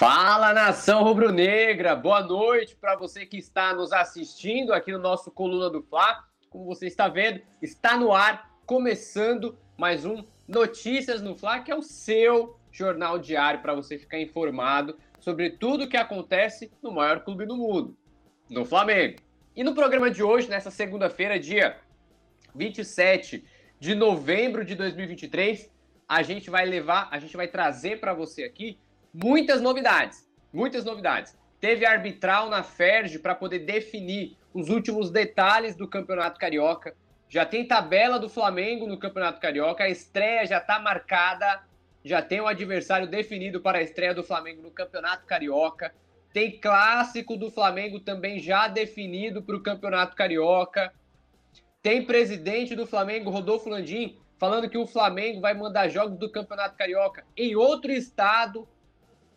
Fala nação rubro-negra, boa noite para você que está nos assistindo aqui no nosso Coluna do Fla. Como você está vendo, está no ar, começando mais um Notícias no Fla, que é o seu jornal diário para você ficar informado sobre tudo o que acontece no maior clube do mundo, no Flamengo. E no programa de hoje, nessa segunda-feira, dia 27 de novembro de 2023, a gente vai levar, a gente vai trazer para você aqui muitas novidades. Muitas novidades. Teve arbitral na Ferge para poder definir os últimos detalhes do Campeonato Carioca. Já tem tabela do Flamengo no Campeonato Carioca, a estreia já está marcada, já tem o um adversário definido para a estreia do Flamengo no Campeonato Carioca. Tem clássico do Flamengo também já definido para o Campeonato Carioca. Tem presidente do Flamengo, Rodolfo Landim, falando que o Flamengo vai mandar jogos do Campeonato Carioca em outro estado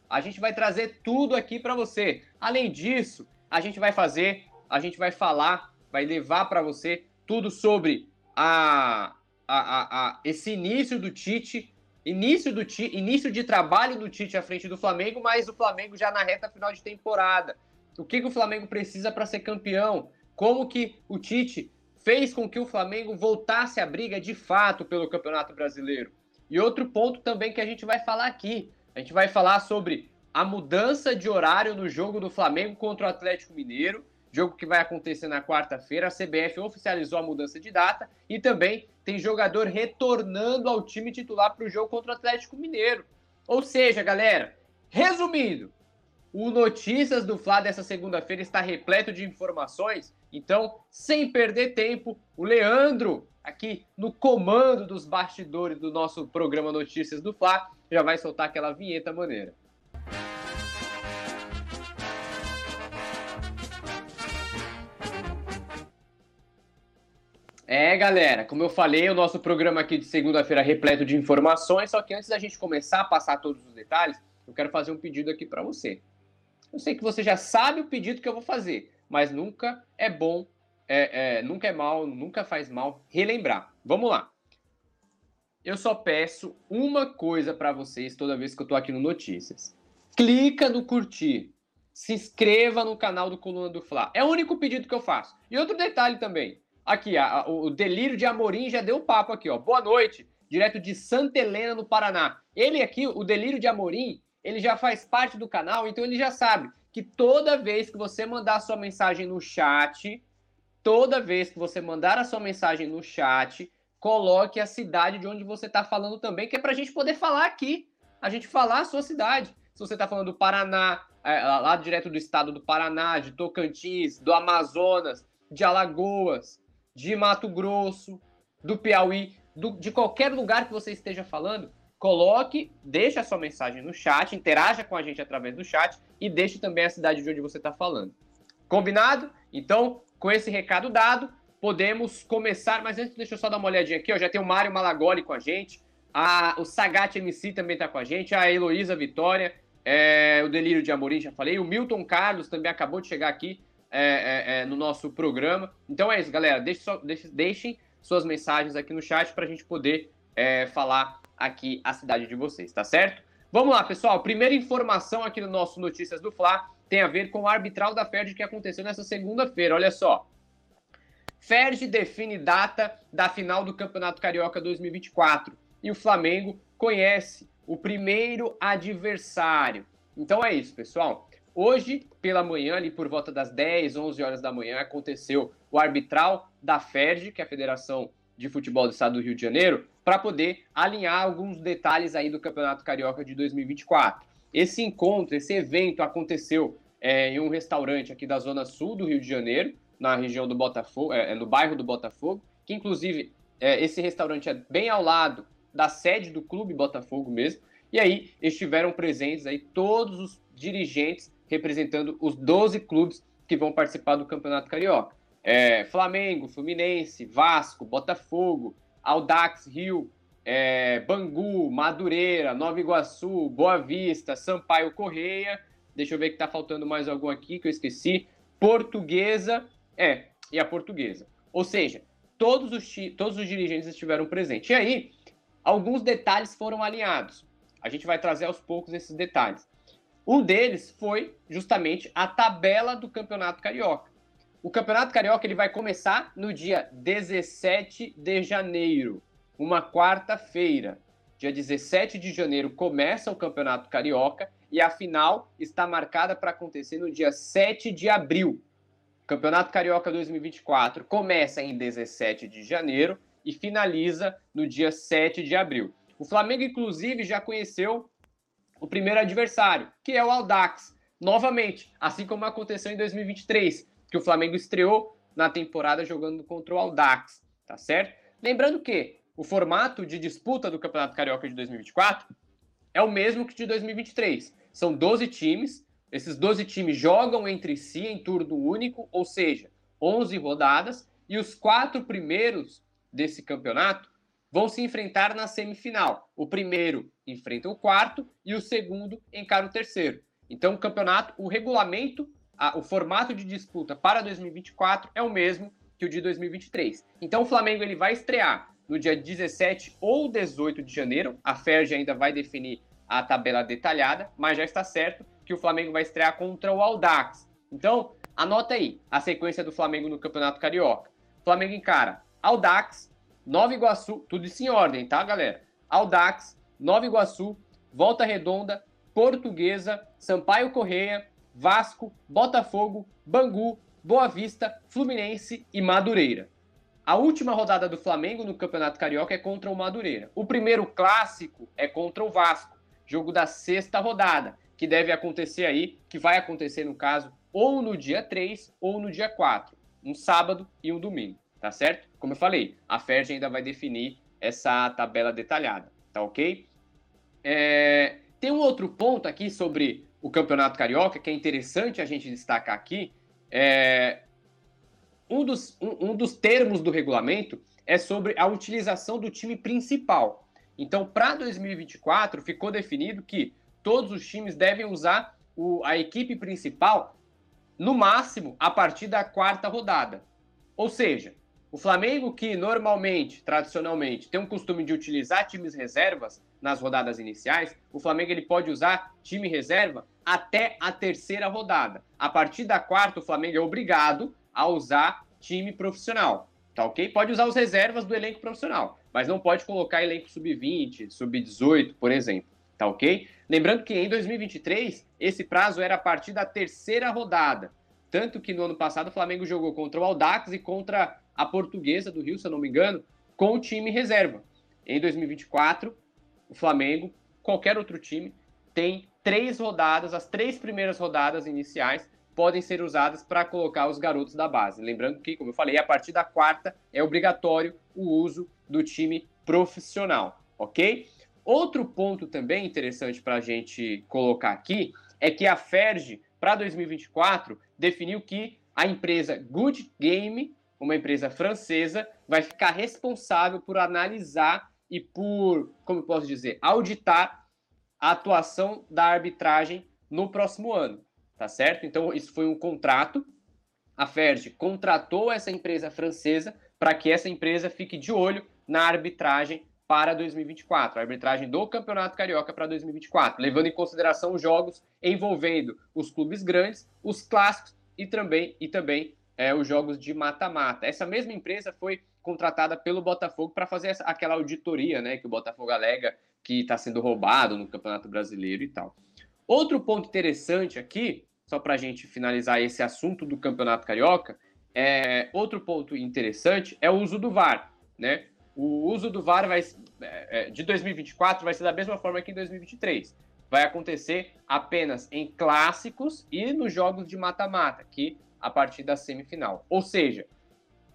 a gente vai trazer tudo aqui para você. Além disso, a gente vai fazer, a gente vai falar, vai levar para você tudo sobre a, a, a, a, esse início do Tite, início, do início de trabalho do Tite à frente do Flamengo, mas o Flamengo já na reta final de temporada. O que, que o Flamengo precisa para ser campeão? Como que o Tite fez com que o Flamengo voltasse à briga de fato pelo Campeonato Brasileiro? E outro ponto também que a gente vai falar aqui. A gente vai falar sobre a mudança de horário no jogo do Flamengo contra o Atlético Mineiro, jogo que vai acontecer na quarta-feira. A CBF oficializou a mudança de data e também tem jogador retornando ao time titular para o jogo contra o Atlético Mineiro. Ou seja, galera, resumindo, o Notícias do Fla dessa segunda-feira está repleto de informações. Então, sem perder tempo, o Leandro, aqui no comando dos bastidores do nosso programa Notícias do Fla, já vai soltar aquela vinheta maneira. É, galera, como eu falei, o nosso programa aqui de segunda-feira é repleto de informações, só que antes da gente começar a passar todos os detalhes, eu quero fazer um pedido aqui para você. Eu sei que você já sabe o pedido que eu vou fazer, mas nunca é bom, é, é, nunca é mal, nunca faz mal relembrar. Vamos lá. Eu só peço uma coisa para vocês toda vez que eu tô aqui no Notícias. Clica no curtir. Se inscreva no canal do Coluna do Fla. É o único pedido que eu faço. E outro detalhe também. Aqui, a, o Delírio de Amorim já deu papo aqui, ó. Boa noite, direto de Santa Helena, no Paraná. Ele aqui, o Delírio de Amorim, ele já faz parte do canal, então ele já sabe que toda vez que você mandar sua mensagem no chat, toda vez que você mandar a sua mensagem no chat, coloque a cidade de onde você está falando também, que é para a gente poder falar aqui, a gente falar a sua cidade. Se você está falando do Paraná, é, lá direto do estado do Paraná, de Tocantins, do Amazonas, de Alagoas, de Mato Grosso, do Piauí, do, de qualquer lugar que você esteja falando, coloque, deixe a sua mensagem no chat, interaja com a gente através do chat e deixe também a cidade de onde você está falando. Combinado? Então, com esse recado dado, podemos começar. Mas antes, deixa eu só dar uma olhadinha aqui. Ó, já tem o Mário Malagoli com a gente, a, o Sagat MC também está com a gente, a Heloísa Vitória, é, o Delírio de Amorim, já falei, o Milton Carlos também acabou de chegar aqui é, é, é, no nosso programa. Então é isso, galera. Deixe só, deixe, deixem suas mensagens aqui no chat para a gente poder é, falar aqui a cidade de vocês, tá certo? Vamos lá, pessoal. Primeira informação aqui no nosso Notícias do Fla tem a ver com o arbitral da Ferdi que aconteceu nessa segunda-feira. Olha só. Ferdi define data da final do Campeonato Carioca 2024 e o Flamengo conhece o primeiro adversário. Então é isso, pessoal. Hoje, pela manhã, ali por volta das 10, 11 horas da manhã, aconteceu o arbitral da FERJ, que é a Federação de Futebol do Estado do Rio de Janeiro, para poder alinhar alguns detalhes aí do Campeonato Carioca de 2024. Esse encontro, esse evento aconteceu é, em um restaurante aqui da Zona Sul do Rio de Janeiro, na região do Botafogo, é, é no bairro do Botafogo, que inclusive é, esse restaurante é bem ao lado da sede do Clube Botafogo mesmo. E aí estiveram presentes aí todos os dirigentes representando os 12 clubes que vão participar do Campeonato Carioca. É, Flamengo, Fluminense, Vasco, Botafogo, Aldax, Rio, é, Bangu, Madureira, Nova Iguaçu, Boa Vista, Sampaio Correia. Deixa eu ver que tá faltando mais algum aqui que eu esqueci. Portuguesa, é, e a Portuguesa. Ou seja, todos os, todos os dirigentes estiveram presentes. E aí, alguns detalhes foram alinhados. A gente vai trazer aos poucos esses detalhes. Um deles foi justamente a tabela do Campeonato Carioca. O Campeonato Carioca ele vai começar no dia 17 de janeiro, uma quarta-feira. Dia 17 de janeiro começa o Campeonato Carioca e a final está marcada para acontecer no dia 7 de abril. Campeonato Carioca 2024 começa em 17 de janeiro e finaliza no dia 7 de abril. O Flamengo, inclusive, já conheceu o primeiro adversário, que é o Aldax. Novamente, assim como aconteceu em 2023, que o Flamengo estreou na temporada jogando contra o Aldax, tá certo? Lembrando que o formato de disputa do Campeonato Carioca de 2024 é o mesmo que de 2023. São 12 times, esses 12 times jogam entre si em turno único, ou seja, 11 rodadas, e os quatro primeiros desse campeonato vão se enfrentar na semifinal. O primeiro enfrenta o quarto e o segundo encara o terceiro. Então, o campeonato, o regulamento, a, o formato de disputa para 2024 é o mesmo que o de 2023. Então, o Flamengo ele vai estrear no dia 17 ou 18 de janeiro. A Ferg ainda vai definir a tabela detalhada, mas já está certo que o Flamengo vai estrear contra o Aldax. Então, anota aí a sequência do Flamengo no Campeonato Carioca. Flamengo encara Aldax, Nova Iguaçu, tudo isso em ordem, tá, galera? Aldax, Nova Iguaçu, Volta Redonda, Portuguesa, Sampaio Correia, Vasco, Botafogo, Bangu, Boa Vista, Fluminense e Madureira. A última rodada do Flamengo no Campeonato Carioca é contra o Madureira. O primeiro clássico é contra o Vasco, jogo da sexta rodada, que deve acontecer aí, que vai acontecer no caso, ou no dia 3 ou no dia 4, um sábado e um domingo tá certo? Como eu falei, a FERJ ainda vai definir essa tabela detalhada, tá ok? É, tem um outro ponto aqui sobre o Campeonato Carioca que é interessante a gente destacar aqui. É, um, dos, um, um dos termos do regulamento é sobre a utilização do time principal. Então, para 2024, ficou definido que todos os times devem usar o, a equipe principal no máximo a partir da quarta rodada. Ou seja, o Flamengo, que normalmente, tradicionalmente, tem um costume de utilizar times reservas nas rodadas iniciais, o Flamengo ele pode usar time reserva até a terceira rodada. A partir da quarta, o Flamengo é obrigado a usar time profissional. Tá ok? Pode usar os reservas do elenco profissional, mas não pode colocar elenco sub-20, sub-18, por exemplo. Tá ok? Lembrando que em 2023, esse prazo era a partir da terceira rodada. Tanto que no ano passado o Flamengo jogou contra o Aldax e contra a Portuguesa do Rio, se eu não me engano, com o time reserva. Em 2024, o Flamengo, qualquer outro time, tem três rodadas, as três primeiras rodadas iniciais podem ser usadas para colocar os garotos da base. Lembrando que, como eu falei, a partir da quarta é obrigatório o uso do time profissional, ok? Outro ponto também interessante para a gente colocar aqui é que a Ferg, para 2024, definiu que a empresa Good Game, uma empresa francesa, vai ficar responsável por analisar e por, como posso dizer, auditar a atuação da arbitragem no próximo ano, tá certo? Então, isso foi um contrato. A Ferg contratou essa empresa francesa para que essa empresa fique de olho na arbitragem para 2024, a arbitragem do Campeonato Carioca para 2024, levando em consideração os jogos envolvendo os clubes grandes, os clássicos e também, e também é, os jogos de mata-mata. Essa mesma empresa foi contratada pelo Botafogo para fazer essa, aquela auditoria, né, que o Botafogo alega que está sendo roubado no Campeonato Brasileiro e tal. Outro ponto interessante aqui, só para a gente finalizar esse assunto do Campeonato Carioca, é, outro ponto interessante é o uso do VAR, né? O uso do VAR vai, é, é de 2024 vai ser da mesma forma que em 2023 vai acontecer apenas em clássicos e nos jogos de mata-mata, que a partir da semifinal. Ou seja,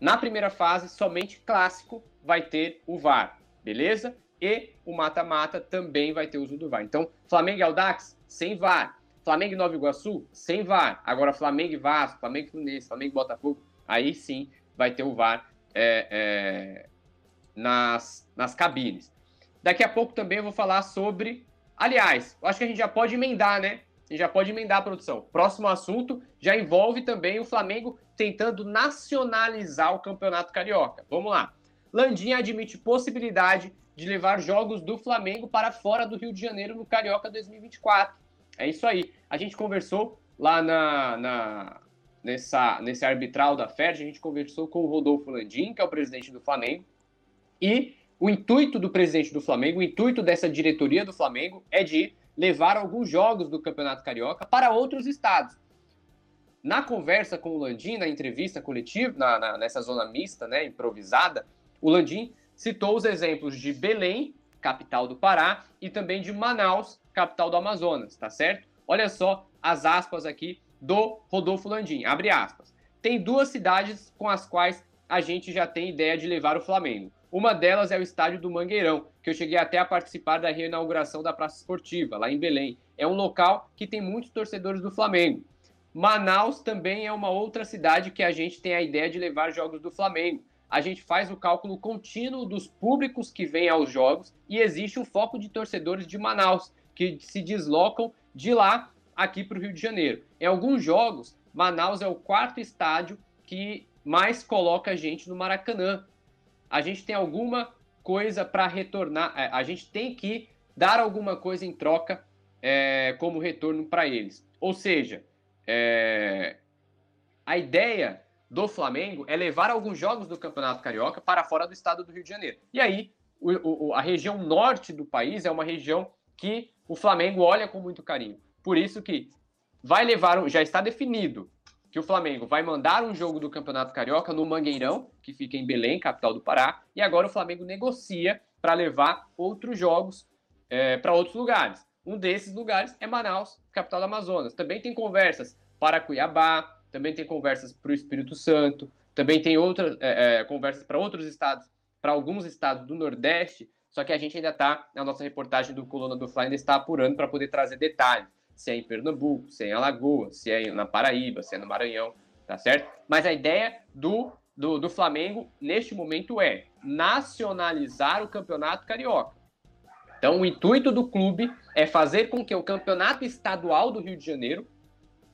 na primeira fase, somente clássico vai ter o VAR, beleza? E o mata-mata também vai ter uso do VAR. Então, Flamengo e Aldax, sem VAR. Flamengo e Nova Iguaçu, sem VAR. Agora, Flamengo e Vasco, Flamengo e Fluminense, Flamengo e Botafogo, aí sim vai ter o VAR é, é, nas, nas cabines. Daqui a pouco também eu vou falar sobre Aliás, eu acho que a gente já pode emendar, né? A gente já pode emendar a produção. Próximo assunto já envolve também o Flamengo tentando nacionalizar o Campeonato Carioca. Vamos lá. Landim admite possibilidade de levar jogos do Flamengo para fora do Rio de Janeiro no Carioca 2024. É isso aí. A gente conversou lá na, na nessa, nesse arbitral da FED, a gente conversou com o Rodolfo Landim, que é o presidente do Flamengo, e o intuito do presidente do Flamengo, o intuito dessa diretoria do Flamengo é de levar alguns jogos do Campeonato Carioca para outros estados. Na conversa com o Landim, na entrevista coletiva, na, na, nessa zona mista, né, improvisada, o Landim citou os exemplos de Belém, capital do Pará, e também de Manaus, capital do Amazonas, tá certo? Olha só as aspas aqui do Rodolfo Landim, abre aspas. Tem duas cidades com as quais a gente já tem ideia de levar o Flamengo. Uma delas é o estádio do Mangueirão, que eu cheguei até a participar da reinauguração da Praça Esportiva, lá em Belém. É um local que tem muitos torcedores do Flamengo. Manaus também é uma outra cidade que a gente tem a ideia de levar jogos do Flamengo. A gente faz o cálculo contínuo dos públicos que vêm aos jogos e existe um foco de torcedores de Manaus que se deslocam de lá aqui para o Rio de Janeiro. Em alguns jogos, Manaus é o quarto estádio que mais coloca gente no Maracanã a gente tem alguma coisa para retornar, é, a gente tem que dar alguma coisa em troca é, como retorno para eles. Ou seja, é, a ideia do Flamengo é levar alguns jogos do Campeonato Carioca para fora do estado do Rio de Janeiro. E aí, o, o, a região norte do país é uma região que o Flamengo olha com muito carinho. Por isso que vai levar, já está definido que o Flamengo vai mandar um jogo do Campeonato Carioca no Mangueirão, que fica em Belém, capital do Pará, e agora o Flamengo negocia para levar outros jogos é, para outros lugares. Um desses lugares é Manaus, capital do Amazonas. Também tem conversas para Cuiabá, também tem conversas para o Espírito Santo, também tem outras é, é, conversas para outros estados, para alguns estados do Nordeste, só que a gente ainda está, na nossa reportagem do Coluna do Fly, ainda está apurando para poder trazer detalhes se é em Pernambuco, se é em Alagoas, se é na Paraíba, se é no Maranhão, tá certo? Mas a ideia do, do, do Flamengo neste momento é nacionalizar o campeonato carioca. Então, o intuito do clube é fazer com que o campeonato estadual do Rio de Janeiro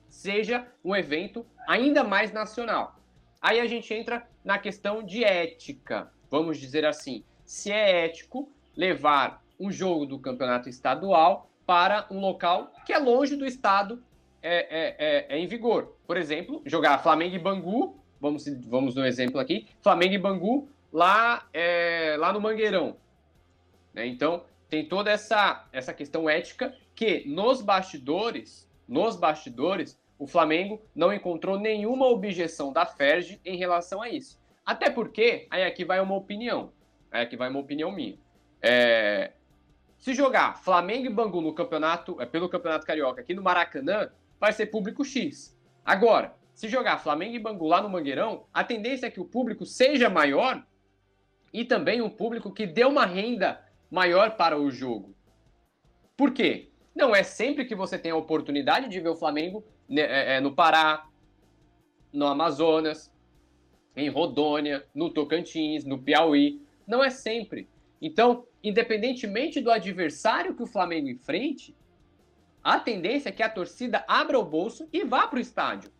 seja um evento ainda mais nacional. Aí a gente entra na questão de ética, vamos dizer assim. Se é ético levar um jogo do campeonato estadual para um local que é longe do estado é, é, é, é, em vigor. Por exemplo, jogar Flamengo e Bangu, vamos, vamos no exemplo aqui, Flamengo e Bangu lá, é, lá no Mangueirão. Né? Então, tem toda essa, essa questão ética que nos bastidores, nos bastidores, o Flamengo não encontrou nenhuma objeção da FERJ em relação a isso. Até porque, aí aqui vai uma opinião, aí aqui vai uma opinião minha. É, se jogar Flamengo e Bangu no campeonato, é, pelo Campeonato Carioca aqui no Maracanã, vai ser público X. Agora, se jogar Flamengo e Bangu lá no Mangueirão, a tendência é que o público seja maior e também um público que dê uma renda maior para o jogo. Por quê? Não é sempre que você tem a oportunidade de ver o Flamengo né, é, é, no Pará, no Amazonas, em Rodônia, no Tocantins, no Piauí. Não é sempre. Então, independentemente do adversário que o Flamengo enfrente, a tendência é que a torcida abra o bolso e vá para o estádio.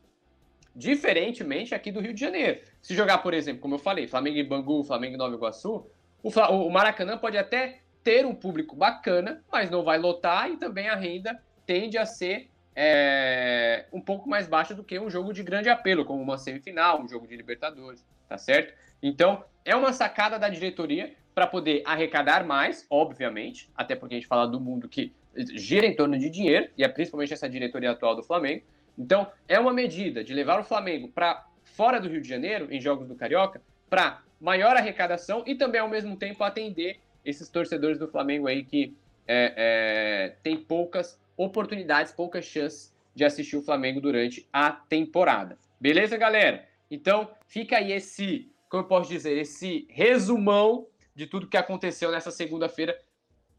Diferentemente aqui do Rio de Janeiro. Se jogar, por exemplo, como eu falei, Flamengo e Bangu, Flamengo e Nova Iguaçu, o, o Maracanã pode até ter um público bacana, mas não vai lotar e também a renda tende a ser é, um pouco mais baixa do que um jogo de grande apelo, como uma semifinal, um jogo de Libertadores, tá certo? Então, é uma sacada da diretoria para poder arrecadar mais, obviamente, até porque a gente fala do mundo que gira em torno de dinheiro, e é principalmente essa diretoria atual do Flamengo. Então, é uma medida de levar o Flamengo para fora do Rio de Janeiro, em jogos do Carioca, para maior arrecadação e também, ao mesmo tempo, atender esses torcedores do Flamengo aí que é, é, tem poucas oportunidades, poucas chances de assistir o Flamengo durante a temporada. Beleza, galera? Então, fica aí esse, como eu posso dizer, esse resumão de tudo que aconteceu nessa segunda-feira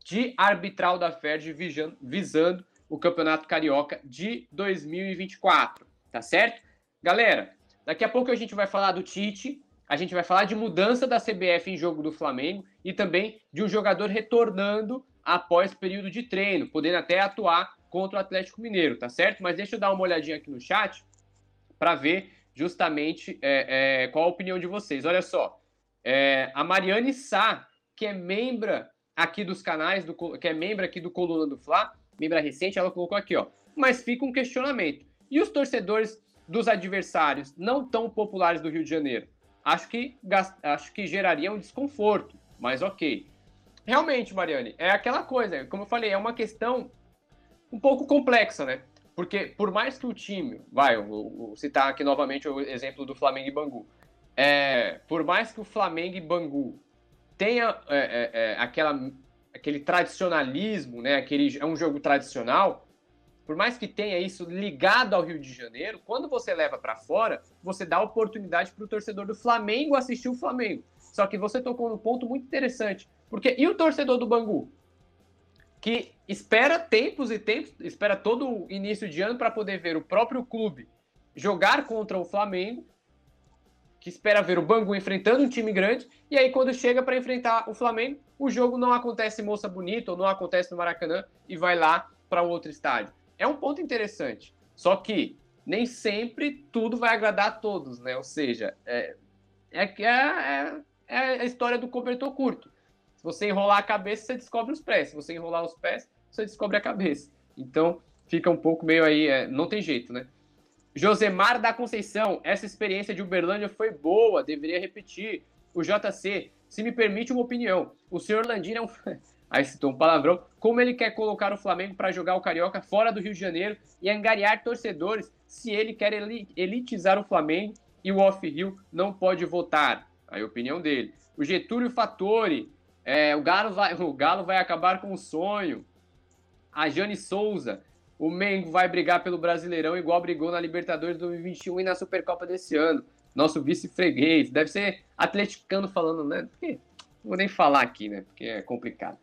de arbitral da FERJ visando o Campeonato Carioca de 2024, tá certo? Galera, daqui a pouco a gente vai falar do Tite, a gente vai falar de mudança da CBF em jogo do Flamengo e também de um jogador retornando após período de treino, podendo até atuar contra o Atlético Mineiro, tá certo? Mas deixa eu dar uma olhadinha aqui no chat para ver justamente é, é, qual a opinião de vocês. Olha só, é, a Mariane Sá, que é membro aqui dos canais, do, que é membro aqui do Coluna do Fla, membra recente, ela colocou aqui, ó. Mas fica um questionamento. E os torcedores dos adversários não tão populares do Rio de Janeiro? Acho que, acho que geraria um desconforto, mas ok. Realmente, Mariane, é aquela coisa, como eu falei, é uma questão um pouco complexa, né? Porque por mais que o time, vai, eu vou citar aqui novamente o exemplo do Flamengo e Bangu, é, por mais que o Flamengo e Bangu tenha é, é, é, aquela, aquele tradicionalismo, né? Aquele, é um jogo tradicional, por mais que tenha isso ligado ao Rio de Janeiro, quando você leva para fora, você dá oportunidade para o torcedor do Flamengo assistir o Flamengo. Só que você tocou num ponto muito interessante. Porque e o torcedor do Bangu? Que espera tempos e tempos, espera todo o início de ano para poder ver o próprio clube jogar contra o Flamengo, que espera ver o Bangu enfrentando um time grande, e aí quando chega para enfrentar o Flamengo, o jogo não acontece moça bonita ou não acontece no Maracanã e vai lá para outro estádio é um ponto interessante. Só que nem sempre tudo vai agradar a todos, né? Ou seja, é, é, é, é a história do cobertor curto. Se você enrolar a cabeça, você descobre os pés. Se você enrolar os pés, você descobre a cabeça. Então, fica um pouco meio aí, é, não tem jeito, né? Josemar da Conceição, essa experiência de Uberlândia foi boa, deveria repetir. O JC, se me permite uma opinião, o senhor Landim é um, aí citou um palavrão, como ele quer colocar o Flamengo para jogar o Carioca fora do Rio de Janeiro e angariar torcedores se ele quer elitizar o Flamengo e o Off-Rio não pode votar. Aí a opinião dele. O Getúlio Fattori, é, o, Galo vai, o Galo vai acabar com o sonho. A Jane Souza, o Mengo vai brigar pelo Brasileirão igual brigou na Libertadores 2021 e na Supercopa desse ano. Nosso vice-freguês. Deve ser atleticano falando, né? Porque, não vou nem falar aqui, né? Porque é complicado.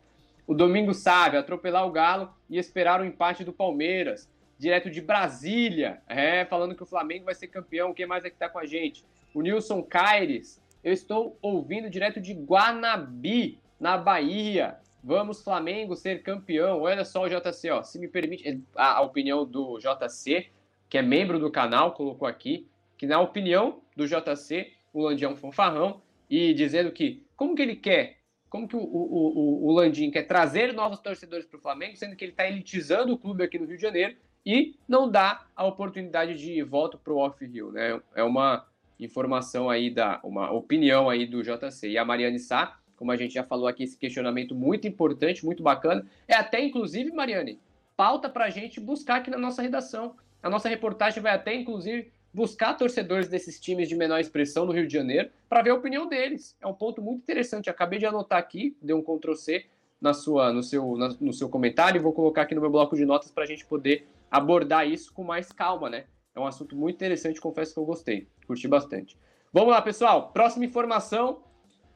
O Domingo Sávio, atropelar o Galo e esperar o empate do Palmeiras. Direto de Brasília, é, falando que o Flamengo vai ser campeão. Quem mais é que tá com a gente? O Nilson Caires. Eu estou ouvindo direto de Guanabi, na Bahia. Vamos, Flamengo, ser campeão. Olha só o JC, ó. Se me permite, a, a opinião do JC, que é membro do canal, colocou aqui, que na opinião do JC, o Landião é um fanfarrão, e dizendo que como que ele quer como que o, o, o, o Landim quer trazer novos torcedores para o Flamengo, sendo que ele está elitizando o clube aqui no Rio de Janeiro e não dá a oportunidade de voto para o Off-Rio, né? É uma informação aí, da, uma opinião aí do JC. E a Mariane Sá, como a gente já falou aqui, esse questionamento muito importante, muito bacana, é até, inclusive, Mariane, pauta para a gente buscar aqui na nossa redação. A nossa reportagem vai até, inclusive, buscar torcedores desses times de menor expressão no Rio de Janeiro para ver a opinião deles. É um ponto muito interessante. Acabei de anotar aqui, dei um Ctrl C na sua, no, seu, na, no seu comentário e vou colocar aqui no meu bloco de notas para a gente poder abordar isso com mais calma, né? É um assunto muito interessante, confesso que eu gostei, curti bastante. Vamos lá, pessoal. Próxima informação,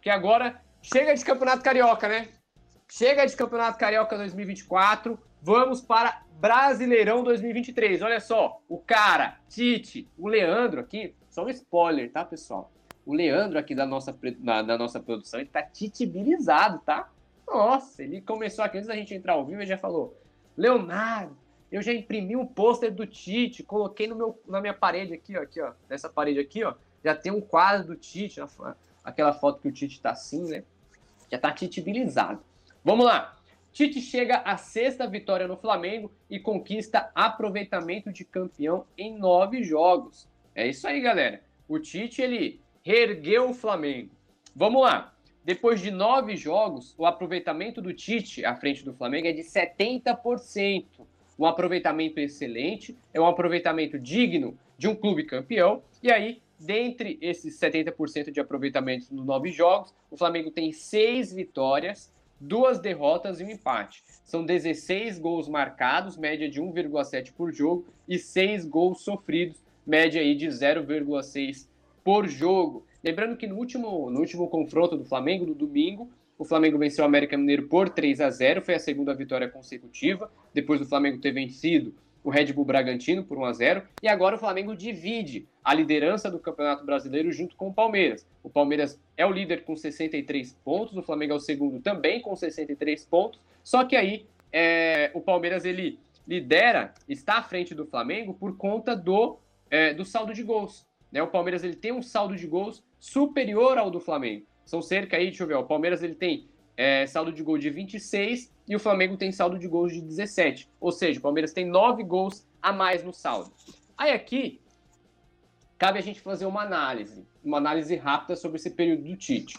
que agora chega de Campeonato Carioca, né? Chega de Campeonato Carioca 2024. Vamos para Brasileirão 2023. Olha só, o cara, Tite, o Leandro aqui, só um spoiler, tá, pessoal? O Leandro aqui da nossa, da, da nossa produção, ele tá titibilizado, tá? Nossa, ele começou aqui antes da gente entrar ao vivo e já falou: Leonardo, eu já imprimi um pôster do Tite, coloquei no meu, na minha parede aqui, ó, aqui, ó, nessa parede aqui, ó, já tem um quadro do Tite, aquela foto que o Tite tá assim, né? Já tá titibilizado. Vamos lá. Tite chega à sexta vitória no Flamengo e conquista aproveitamento de campeão em nove jogos. É isso aí, galera. O Tite, ele reergueu o Flamengo. Vamos lá. Depois de nove jogos, o aproveitamento do Tite à frente do Flamengo é de 70%. Um aproveitamento excelente, é um aproveitamento digno de um clube campeão. E aí, dentre esses 70% de aproveitamento nos nove jogos, o Flamengo tem seis vitórias duas derrotas e um empate. São 16 gols marcados, média de 1,7 por jogo, e 6 gols sofridos, média aí de 0,6 por jogo. Lembrando que no último, no último confronto do Flamengo, no domingo, o Flamengo venceu o América Mineiro por 3 a 0 foi a segunda vitória consecutiva, depois do Flamengo ter vencido o Red Bull Bragantino por 1 a 0 e agora o Flamengo divide a liderança do Campeonato Brasileiro junto com o Palmeiras. O Palmeiras é o líder com 63 pontos, o Flamengo é o segundo também com 63 pontos, só que aí é, o Palmeiras ele lidera, está à frente do Flamengo por conta do, é, do saldo de gols. Né? O Palmeiras ele tem um saldo de gols superior ao do Flamengo. São cerca aí, deixa eu ver, o Palmeiras ele tem é, saldo de gol de 26 e o Flamengo tem saldo de gols de 17. Ou seja, o Palmeiras tem 9 gols a mais no saldo. Aí aqui, cabe a gente fazer uma análise, uma análise rápida sobre esse período do Tite.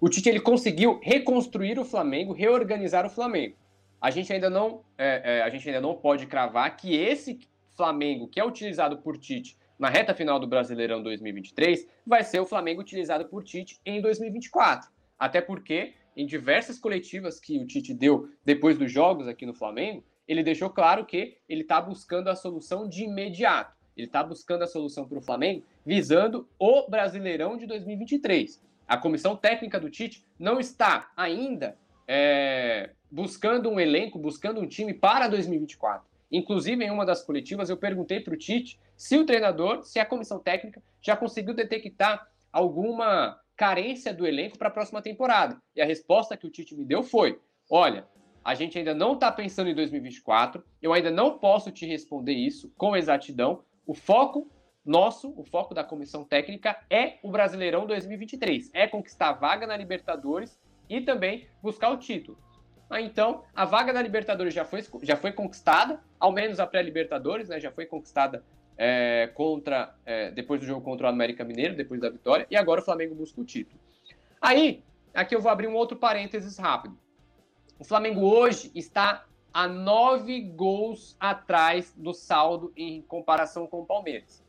O Tite ele conseguiu reconstruir o Flamengo, reorganizar o Flamengo. A gente ainda não, é, é, a gente ainda não pode cravar que esse Flamengo que é utilizado por Tite na reta final do Brasileirão 2023 vai ser o Flamengo utilizado por Tite em 2024. Até porque em diversas coletivas que o Tite deu depois dos jogos aqui no Flamengo, ele deixou claro que ele está buscando a solução de imediato. Ele está buscando a solução para o Flamengo visando o Brasileirão de 2023. A comissão técnica do Tite não está ainda é, buscando um elenco, buscando um time para 2024. Inclusive, em uma das coletivas, eu perguntei para o Tite se o treinador, se a comissão técnica já conseguiu detectar alguma carência do elenco para a próxima temporada. E a resposta que o Tite me deu foi: olha, a gente ainda não está pensando em 2024, eu ainda não posso te responder isso com exatidão. O foco nosso, o foco da comissão técnica é o Brasileirão 2023, é conquistar a vaga na Libertadores e também buscar o título. Ah, então, a vaga na Libertadores já foi, já foi conquistada, ao menos a pré-Libertadores, né, já foi conquistada é, contra é, depois do jogo contra o América Mineiro, depois da vitória, e agora o Flamengo busca o título. Aí, aqui eu vou abrir um outro parênteses rápido. O Flamengo hoje está a nove gols atrás do saldo em comparação com o Palmeiras.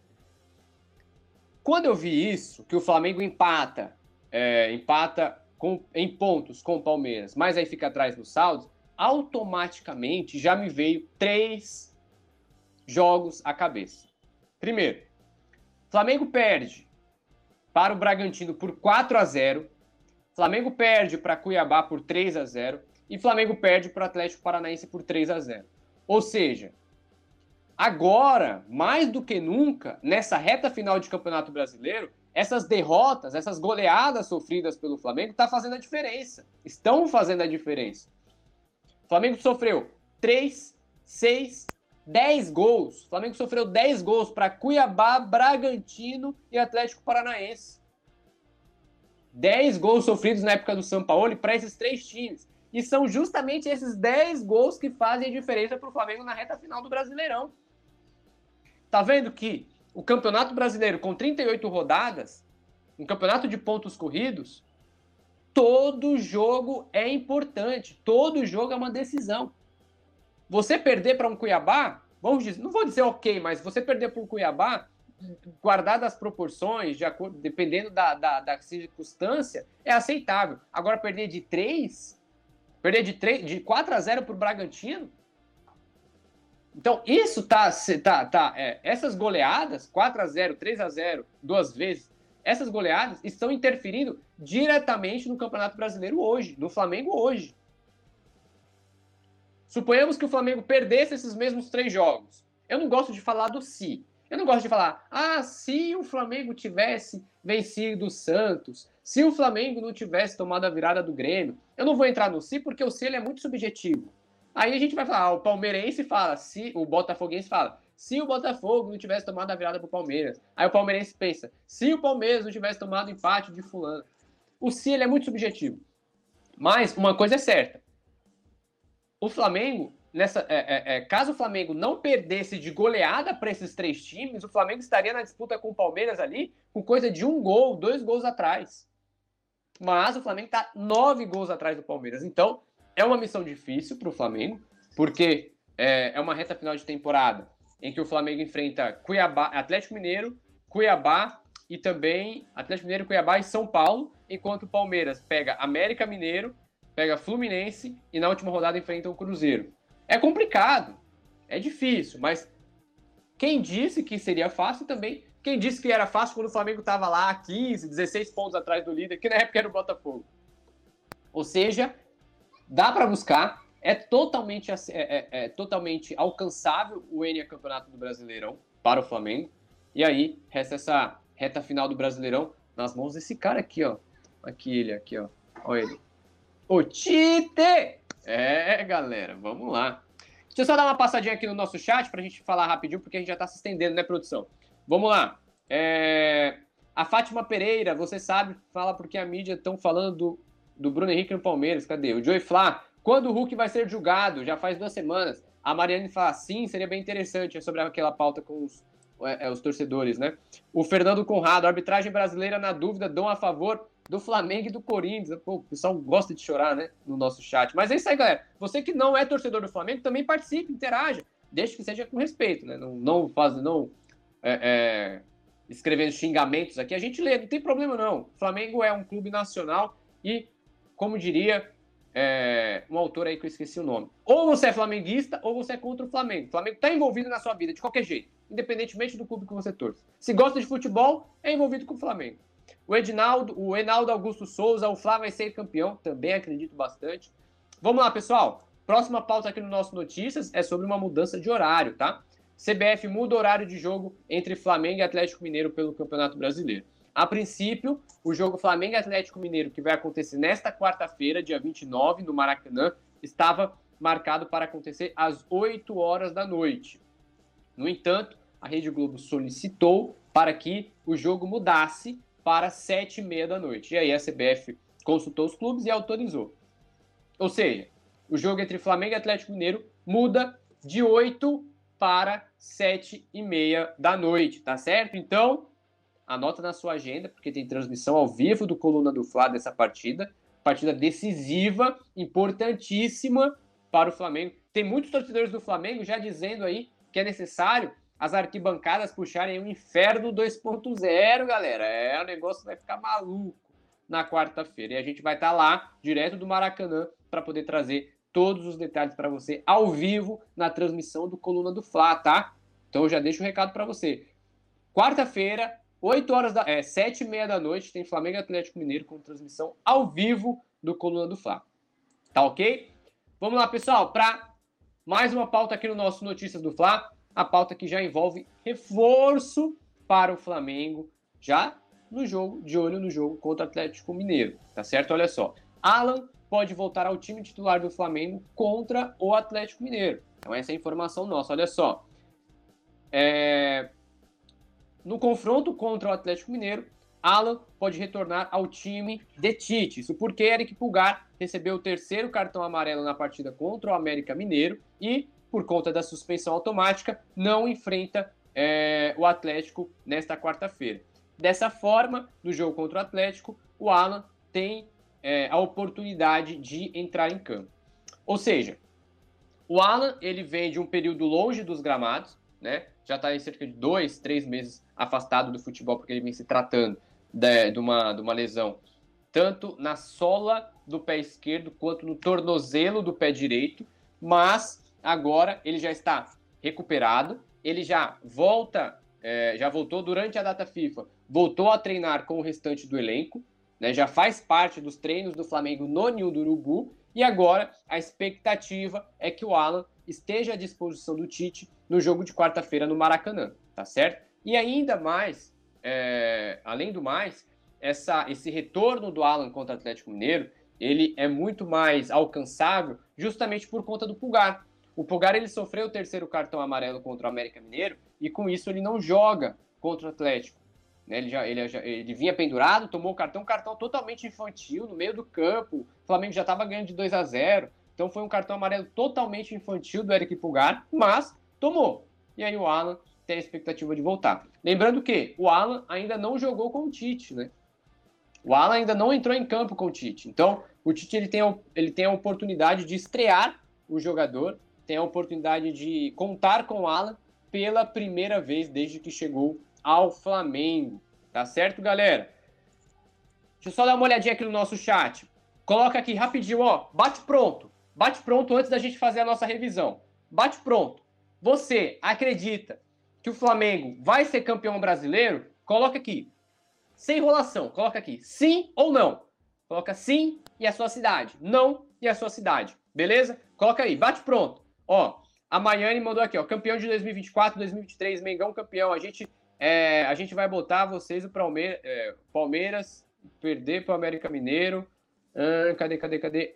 Quando eu vi isso, que o Flamengo empata, é, empata com, em pontos com o Palmeiras, mas aí fica atrás no saldo, automaticamente já me veio três jogos à cabeça. Primeiro, Flamengo perde para o Bragantino por 4 a 0. Flamengo perde para Cuiabá por 3 a 0 e Flamengo perde para o Atlético Paranaense por 3 a 0. Ou seja, agora, mais do que nunca, nessa reta final de Campeonato Brasileiro, essas derrotas, essas goleadas sofridas pelo Flamengo tá fazendo a diferença. Estão fazendo a diferença. O Flamengo sofreu 3, 6, 10 gols. O Flamengo sofreu 10 gols para Cuiabá, Bragantino e Atlético Paranaense. 10 gols sofridos na época do São Paulo para esses três times. E são justamente esses 10 gols que fazem a diferença para o Flamengo na reta final do Brasileirão. Tá vendo que o Campeonato Brasileiro, com 38 rodadas, um campeonato de pontos corridos, todo jogo é importante, todo jogo é uma decisão. Você perder para um Cuiabá, vamos dizer, não vou dizer ok, mas você perder para um Cuiabá, guardado as proporções, de acordo, dependendo da, da, da, circunstância, é aceitável. Agora, perder de 3, perder de, 3, de 4 a 0 para o Bragantino. Então, isso tá. tá, tá é, essas goleadas, 4 a 0 3 a 0 duas vezes, essas goleadas estão interferindo diretamente no Campeonato Brasileiro hoje, no Flamengo hoje. Suponhamos que o Flamengo perdesse esses mesmos três jogos. Eu não gosto de falar do se. Eu não gosto de falar, ah, se o Flamengo tivesse vencido o Santos, se o Flamengo não tivesse tomado a virada do Grêmio. Eu não vou entrar no se porque o se ele é muito subjetivo. Aí a gente vai falar, ah, o palmeirense fala, se o botafoguense fala, se o Botafogo não tivesse tomado a virada pro Palmeiras. Aí o palmeirense pensa, se o Palmeiras não tivesse tomado empate de fulano. O se ele é muito subjetivo. Mas uma coisa é certa, o Flamengo, nessa, é, é, é, caso o Flamengo não perdesse de goleada para esses três times, o Flamengo estaria na disputa com o Palmeiras ali com coisa de um gol, dois gols atrás. Mas o Flamengo está nove gols atrás do Palmeiras. Então, é uma missão difícil para o Flamengo, porque é, é uma reta final de temporada em que o Flamengo enfrenta Cuiabá, Atlético Mineiro, Cuiabá e também Atlético Mineiro, Cuiabá e São Paulo, enquanto o Palmeiras pega América Mineiro, pega Fluminense e na última rodada enfrenta o Cruzeiro. É complicado, é difícil, mas quem disse que seria fácil também, quem disse que era fácil quando o Flamengo estava lá 15, 16 pontos atrás do líder, que na época era o Botafogo. Ou seja, dá para buscar, é totalmente, é, é, é totalmente alcançável o N Campeonato do Brasileirão para o Flamengo. E aí, resta essa reta final do Brasileirão nas mãos desse cara aqui, ó. Aqui ele, aqui, ó. Olha ele. O Tite! É, galera, vamos lá. Deixa eu só dar uma passadinha aqui no nosso chat para a gente falar rapidinho, porque a gente já está se estendendo, né, produção? Vamos lá. É... A Fátima Pereira, você sabe, fala porque a mídia estão falando do, do Bruno Henrique no Palmeiras. Cadê? O Joey Flá. Quando o Hulk vai ser julgado? Já faz duas semanas. A Mariane fala, sim, seria bem interessante. É sobre aquela pauta com os, é, é, os torcedores, né? O Fernando Conrado, arbitragem brasileira na dúvida, dão a favor do Flamengo e do Corinthians. Pô, o pessoal gosta de chorar, né? No nosso chat. Mas é isso aí, galera. Você que não é torcedor do Flamengo, também participe, interaja. Desde que seja com respeito, né? Não, não faz, não é, é, escrevendo xingamentos aqui. A gente lê, não tem problema não. O Flamengo é um clube nacional e, como diria é, um autor aí que eu esqueci o nome. Ou você é flamenguista ou você é contra o Flamengo. O Flamengo está envolvido na sua vida de qualquer jeito, independentemente do clube que você torce. Se gosta de futebol, é envolvido com o Flamengo. O Edinaldo, o Enaldo Augusto Souza, o Flávio vai ser campeão, também acredito bastante. Vamos lá, pessoal. Próxima pauta aqui no nosso Notícias é sobre uma mudança de horário, tá? CBF muda o horário de jogo entre Flamengo e Atlético Mineiro pelo Campeonato Brasileiro. A princípio, o jogo Flamengo Atlético Mineiro, que vai acontecer nesta quarta-feira, dia 29, no Maracanã, estava marcado para acontecer às 8 horas da noite. No entanto, a Rede Globo solicitou para que o jogo mudasse para 7 e meia da noite. E aí a CBF consultou os clubes e autorizou. Ou seja, o jogo entre Flamengo e Atlético Mineiro muda de 8 para 7 e meia da noite, tá certo? Então, anota na sua agenda, porque tem transmissão ao vivo do Coluna do Fla dessa partida. Partida decisiva, importantíssima para o Flamengo. Tem muitos torcedores do Flamengo já dizendo aí que é necessário as arquibancadas puxarem o inferno 2.0, galera. É, o negócio vai ficar maluco na quarta-feira. E a gente vai estar tá lá, direto do Maracanã, para poder trazer todos os detalhes para você ao vivo na transmissão do Coluna do Fla, tá? Então já deixo o um recado para você. Quarta-feira, 8 horas da. É, 7 e meia da noite, tem Flamengo e Atlético Mineiro com transmissão ao vivo do Coluna do Fla. Tá ok? Vamos lá, pessoal, para mais uma pauta aqui no nosso Notícias do Fla. A pauta que já envolve reforço para o Flamengo, já no jogo, de olho no jogo contra o Atlético Mineiro. Tá certo? Olha só. Alan pode voltar ao time titular do Flamengo contra o Atlético Mineiro. Então, essa é a informação nossa. Olha só. É, no confronto contra o Atlético Mineiro, Alan pode retornar ao time de Tite. Isso porque Eric Pulgar recebeu o terceiro cartão amarelo na partida contra o América Mineiro e, por conta da suspensão automática, não enfrenta é, o Atlético nesta quarta-feira. Dessa forma, no jogo contra o Atlético, o Alan tem é, a oportunidade de entrar em campo. Ou seja, o Alan ele vem de um período longe dos gramados, né? Já está em cerca de dois, três meses afastado do futebol porque ele vem se tratando de, de, uma, de uma lesão tanto na sola do pé esquerdo quanto no tornozelo do pé direito, mas agora ele já está recuperado, ele já volta, é, já voltou durante a data FIFA, voltou a treinar com o restante do elenco, né, já faz parte dos treinos do Flamengo no Ninho do Urubu, e agora a expectativa é que o Alan esteja à disposição do Tite no jogo de quarta-feira no Maracanã, tá certo? E ainda mais, é, além do mais, essa, esse retorno do Alan contra o Atlético Mineiro, ele é muito mais alcançável justamente por conta do Pulgar. O Pulgar ele sofreu o terceiro cartão amarelo contra o América Mineiro e com isso ele não joga contra o Atlético. Né? Ele, já, ele, já, ele vinha pendurado, tomou o cartão, um cartão totalmente infantil no meio do campo. O Flamengo já estava ganhando de 2 a 0 Então foi um cartão amarelo totalmente infantil do Eric Pulgar, mas tomou. E aí o Alan tem a expectativa de voltar. Lembrando que o Alan ainda não jogou com o Tite, né? O Alan ainda não entrou em campo com o Tite. Então, o Tite ele tem, ele tem a oportunidade de estrear o jogador, tem a oportunidade de contar com o Alan pela primeira vez desde que chegou ao Flamengo. Tá certo, galera? Deixa eu só dar uma olhadinha aqui no nosso chat. Coloca aqui rapidinho, ó. Bate pronto. Bate pronto antes da gente fazer a nossa revisão. Bate pronto. Você acredita que o Flamengo vai ser campeão brasileiro, coloca aqui. Sem enrolação, coloca aqui. Sim ou não? Coloca sim e a sua cidade. Não e a sua cidade. Beleza? Coloca aí, bate pronto. Ó, a Maiane mandou aqui, ó. Campeão de 2024, 2023, Mengão campeão. A gente, é, a gente vai botar vocês o Palmeiras, é, Palmeiras perder para o América Mineiro. Ah, cadê, cadê, cadê?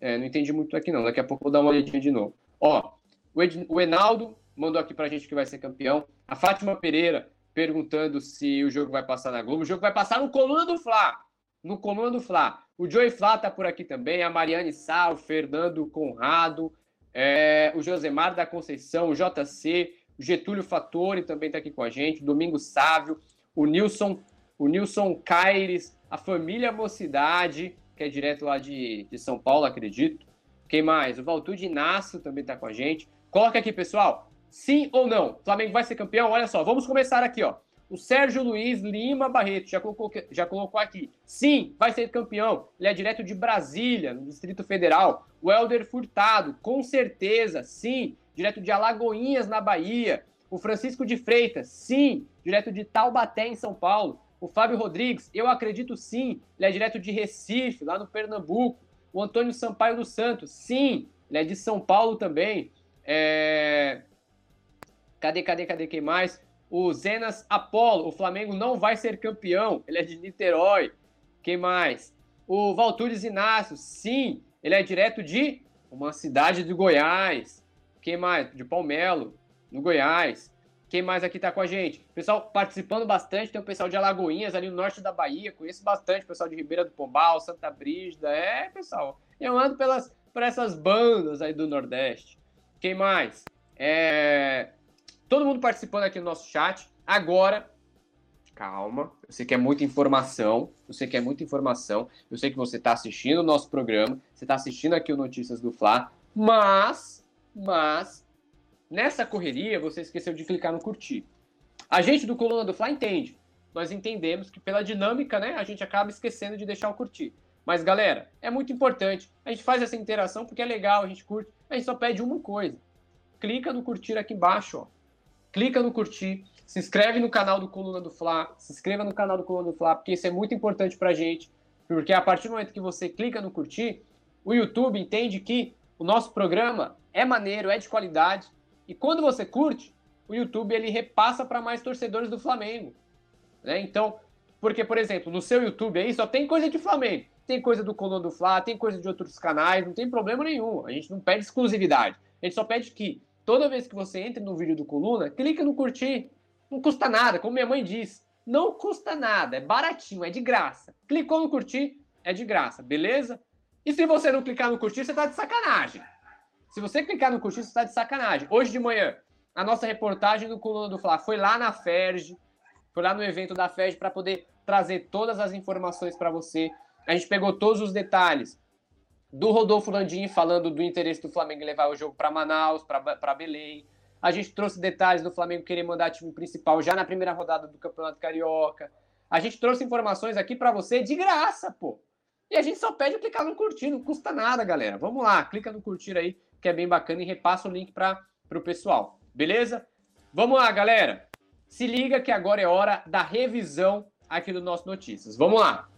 É, não entendi muito aqui não. Daqui a pouco vou dar uma olhadinha de novo. Ó, o, Ed, o Enaldo mandou aqui pra gente que vai ser campeão. A Fátima Pereira perguntando se o jogo vai passar na Globo. O jogo vai passar no Coluna do Fla. no Coluna do Fla. O Joey Fla tá por aqui também, a Mariane Sal, o Fernando Conrado, é, o Josemar da Conceição, o JC, o Getúlio Fattori também está aqui com a gente, o Domingos Sávio, o Nilson, o Nilson Caires, a família Mocidade, que é direto lá de, de São Paulo, acredito. Quem mais? O Valtude Inácio também está com a gente. Coloca aqui, pessoal. Sim ou não? Flamengo vai ser campeão? Olha só, vamos começar aqui, ó. O Sérgio Luiz Lima Barreto já colocou, já colocou aqui. Sim, vai ser campeão. Ele é direto de Brasília, no Distrito Federal. O Helder Furtado, com certeza, sim, direto de Alagoinhas, na Bahia. O Francisco de Freitas, sim, direto de Taubaté, em São Paulo. O Fábio Rodrigues, eu acredito sim, ele é direto de Recife, lá no Pernambuco. O Antônio Sampaio dos Santos, sim, ele é de São Paulo também. É... Cadê, cadê, cadê quem mais? O Zenas Apolo, o Flamengo não vai ser campeão, ele é de Niterói. Quem mais? O Valtures Inácio, sim, ele é direto de uma cidade de Goiás. Quem mais? De Palmelo, no Goiás. Quem mais aqui tá com a gente? Pessoal participando bastante, tem o pessoal de Alagoinhas, ali no norte da Bahia, conheço bastante o pessoal de Ribeira do Pombal, Santa Brígida. É, pessoal, eu ando pelas, por essas bandas aí do Nordeste. Quem mais? É, Todo mundo participando aqui no nosso chat. Agora, calma. Eu sei que é muita informação. Eu sei que é muita informação. Eu sei que você está assistindo o nosso programa. Você está assistindo aqui o Notícias do Fla. Mas, mas, nessa correria, você esqueceu de clicar no curtir. A gente do Coluna do Fla entende. Nós entendemos que pela dinâmica, né, a gente acaba esquecendo de deixar o curtir. Mas, galera, é muito importante. A gente faz essa interação porque é legal, a gente curte. A gente só pede uma coisa. Clica no curtir aqui embaixo, ó clica no curtir, se inscreve no canal do Coluna do Fla, se inscreva no canal do Coluna do Fla, porque isso é muito importante pra gente, porque a partir do momento que você clica no curtir, o YouTube entende que o nosso programa é maneiro, é de qualidade, e quando você curte, o YouTube ele repassa para mais torcedores do Flamengo. Né? Então, porque, por exemplo, no seu YouTube aí só tem coisa de Flamengo. Tem coisa do Coluna do Fla, tem coisa de outros canais, não tem problema nenhum. A gente não pede exclusividade. A gente só pede que Toda vez que você entra no vídeo do Coluna, clica no curtir. Não custa nada, como minha mãe diz. Não custa nada, é baratinho, é de graça. Clicou no curtir, é de graça, beleza? E se você não clicar no curtir, você tá de sacanagem. Se você clicar no curtir, você tá de sacanagem. Hoje de manhã, a nossa reportagem do Coluna do Fla foi lá na FERJ, foi lá no evento da FERJ para poder trazer todas as informações para você. A gente pegou todos os detalhes do Rodolfo Landim falando do interesse do Flamengo em levar o jogo para Manaus, para Belém. A gente trouxe detalhes do Flamengo querer mandar time principal já na primeira rodada do Campeonato Carioca. A gente trouxe informações aqui para você de graça, pô. E a gente só pede clicar no curtir, não custa nada, galera. Vamos lá, clica no curtir aí, que é bem bacana, e repassa o link para o pessoal, beleza? Vamos lá, galera. Se liga que agora é hora da revisão aqui do nosso Notícias. Vamos lá.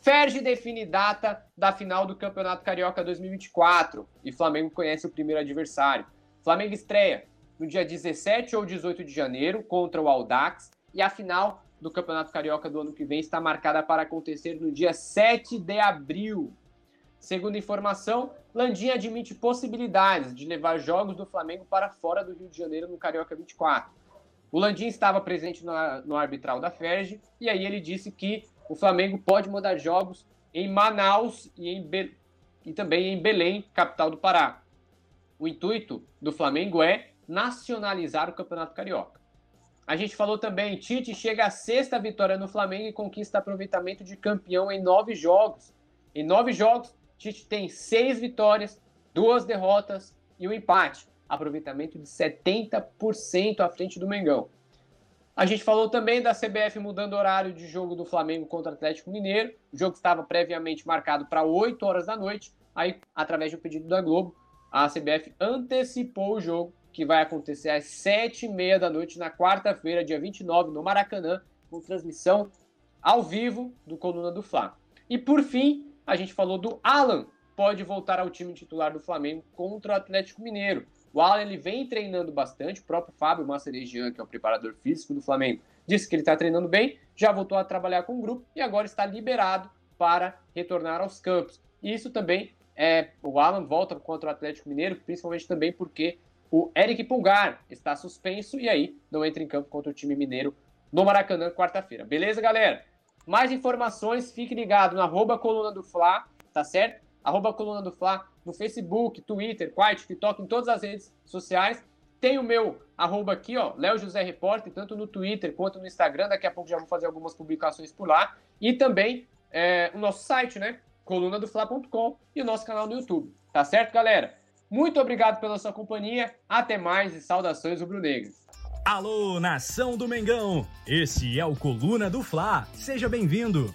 Ferge define data da final do Campeonato Carioca 2024 e Flamengo conhece o primeiro adversário. Flamengo estreia no dia 17 ou 18 de janeiro contra o Aldax e a final do Campeonato Carioca do ano que vem está marcada para acontecer no dia 7 de abril. Segundo informação, Landim admite possibilidades de levar jogos do Flamengo para fora do Rio de Janeiro no Carioca 24. O Landim estava presente no, no arbitral da Ferge e aí ele disse que o Flamengo pode mandar jogos em Manaus e, em Be... e também em Belém, capital do Pará. O intuito do Flamengo é nacionalizar o Campeonato Carioca. A gente falou também, Tite chega à sexta vitória no Flamengo e conquista aproveitamento de campeão em nove jogos. Em nove jogos, Tite tem seis vitórias, duas derrotas e um empate. Aproveitamento de 70% à frente do Mengão. A gente falou também da CBF mudando o horário de jogo do Flamengo contra o Atlético Mineiro. O jogo estava previamente marcado para 8 horas da noite. Aí, através um pedido da Globo, a CBF antecipou o jogo, que vai acontecer às 7h30 da noite, na quarta-feira, dia 29, no Maracanã, com transmissão ao vivo do Coluna do Fla. E por fim, a gente falou do Alan, pode voltar ao time titular do Flamengo contra o Atlético Mineiro. O Alan ele vem treinando bastante, o próprio Fábio Masseregian, que é o preparador físico do Flamengo, disse que ele está treinando bem, já voltou a trabalhar com o grupo e agora está liberado para retornar aos campos. E isso também é. O Alan volta contra o Atlético Mineiro, principalmente também porque o Eric Pulgar está suspenso e aí não entra em campo contra o time mineiro no Maracanã quarta-feira. Beleza, galera? Mais informações, fique ligado na arroba coluna do Fla, tá certo? Arroba coluna do Fla no Facebook, Twitter, Quite, TikTok, em todas as redes sociais. Tem o meu arroba aqui, ó, Léo José Repórter, tanto no Twitter quanto no Instagram. Daqui a pouco já vou fazer algumas publicações por lá. E também é, o nosso site, né? colunadofla.com e o nosso canal no YouTube. Tá certo, galera? Muito obrigado pela sua companhia. Até mais e saudações rubro-negras. Alô, nação do Mengão! Esse é o Coluna do Fla. Seja bem-vindo.